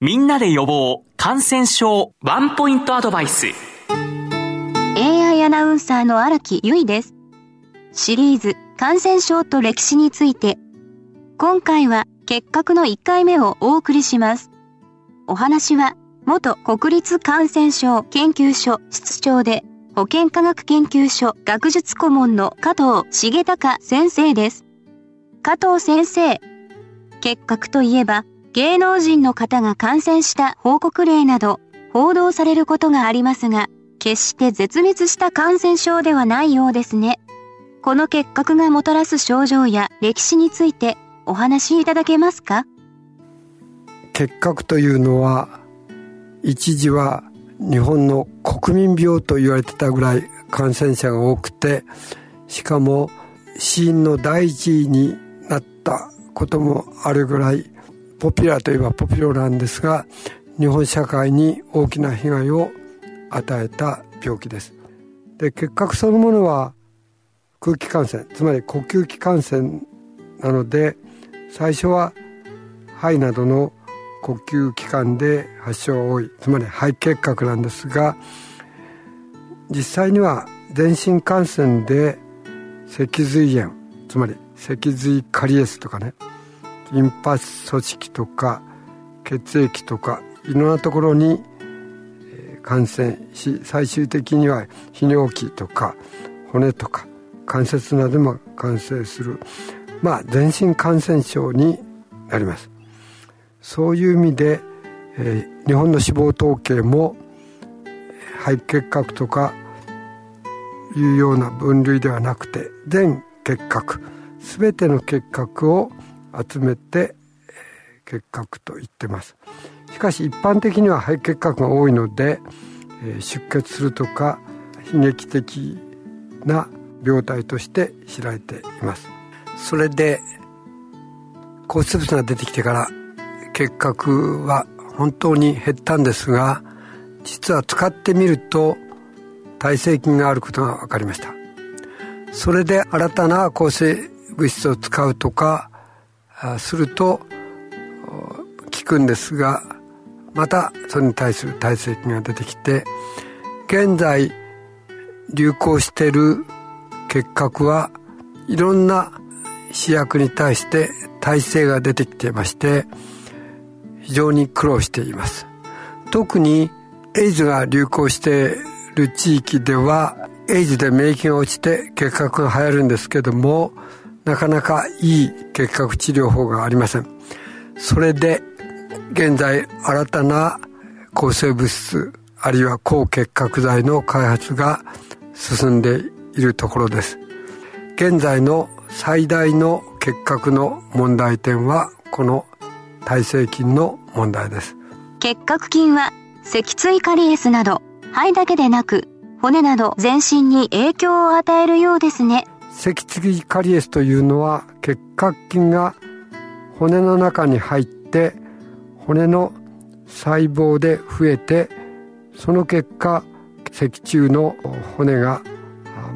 みんなで予防感染症ワンポイントアドバイス。AI アナウンサーの荒木由衣です。シリーズ感染症と歴史について。今回は結核の1回目をお送りします。お話は元国立感染症研究所室長で保健科学研究所学術顧問の加藤重隆先生です。加藤先生結核といえば芸能人の方が感染した報告例など報道されることがありますが、決して絶滅した感染症ではないようですね。この結核がもたらす症状や歴史についてお話しいただけますか？結核というのは一時は日本の国民病と言われてたぐらい感染者が多くてしかも死因の第一位になったこともあるぐらいポピュラーといえばポピュラーなんですが日本社会に大きな被害を与えた病気です。で結核そのものは空気感染つまり呼吸器感染なので最初は肺などの呼吸器官で発症が多いつまり肺結核なんですが実際には全身感染で脊髄炎つまり脊髄カリエスとかねリンパ組織とか血液とかいろんなところに感染し最終的には泌尿器とか骨とか関節なども感染するまあ全身感染症になります。そういう意味で、えー、日本の死亡統計も肺結核とかいうような分類ではなくて全結核全ての結核を集めて結核と言ってます。しかし一般的には肺結核が多いので出血するとか悲劇的な病態として知られています。それで抗生物が出てきてから結核は本当に減ったんですが実は使ってみると耐性菌があることが分かりました。それで新たな抗生物質を使うとかすると効くんですがまたそれに対する耐性菌が出てきて現在流行している結核はいろんな試薬に対して耐性が出てきていまして非常に苦労しています。特にエイズが流行している地域ではエイズで免疫が落ちて結核が流行るんですけどもなかなかいい結核治療法がありません。それで現在新たな抗生物質あるいは抗結核剤の開発が進んでいるところです。現在の最大の結核の問題点はこの耐性菌の問題です。結核菌は脊椎カリエスなど肺だけでなく骨など全身に影響を与えるようですね。脊椎カリエスというのは結核菌が骨の中に入って骨の細胞で増えてその結果脊柱の骨が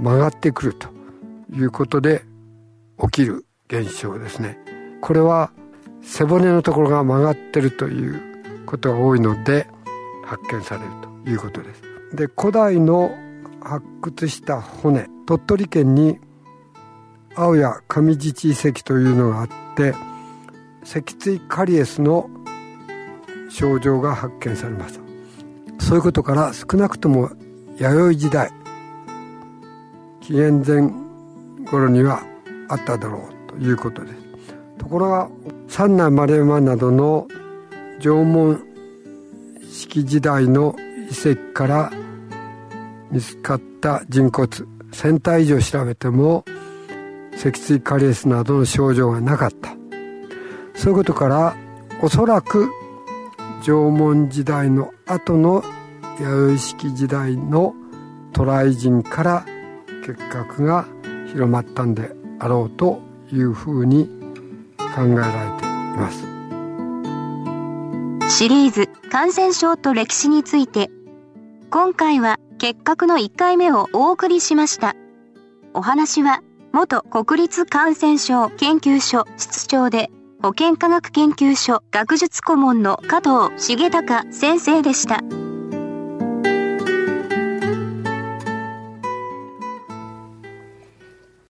曲がってくるということで起きる現象ですね。これは背骨のところが曲がってるということが多いので発見されるということです。で古代の発掘した骨鳥取県に青や上地遺跡というのがあって脊椎カリエスの症状が発見されましたそういうことから少なくとも弥生時代紀元前頃にはあっただろうということです。ところが三内丸山などの縄文式時代の遺跡から見つかった人骨1000体以上調べても脊椎カリエスなどの症状がなかった。そういうことからおそらく縄文時代の後の弥生式時代の渡来人から結核が広まったんであろうというふうに考えられています。シリーズ感染症と歴史について。今回は結核の1回目をお送りしました。お話は元国立感染症研究所室長で保健科学研究所学術顧問の加藤重隆先生でした。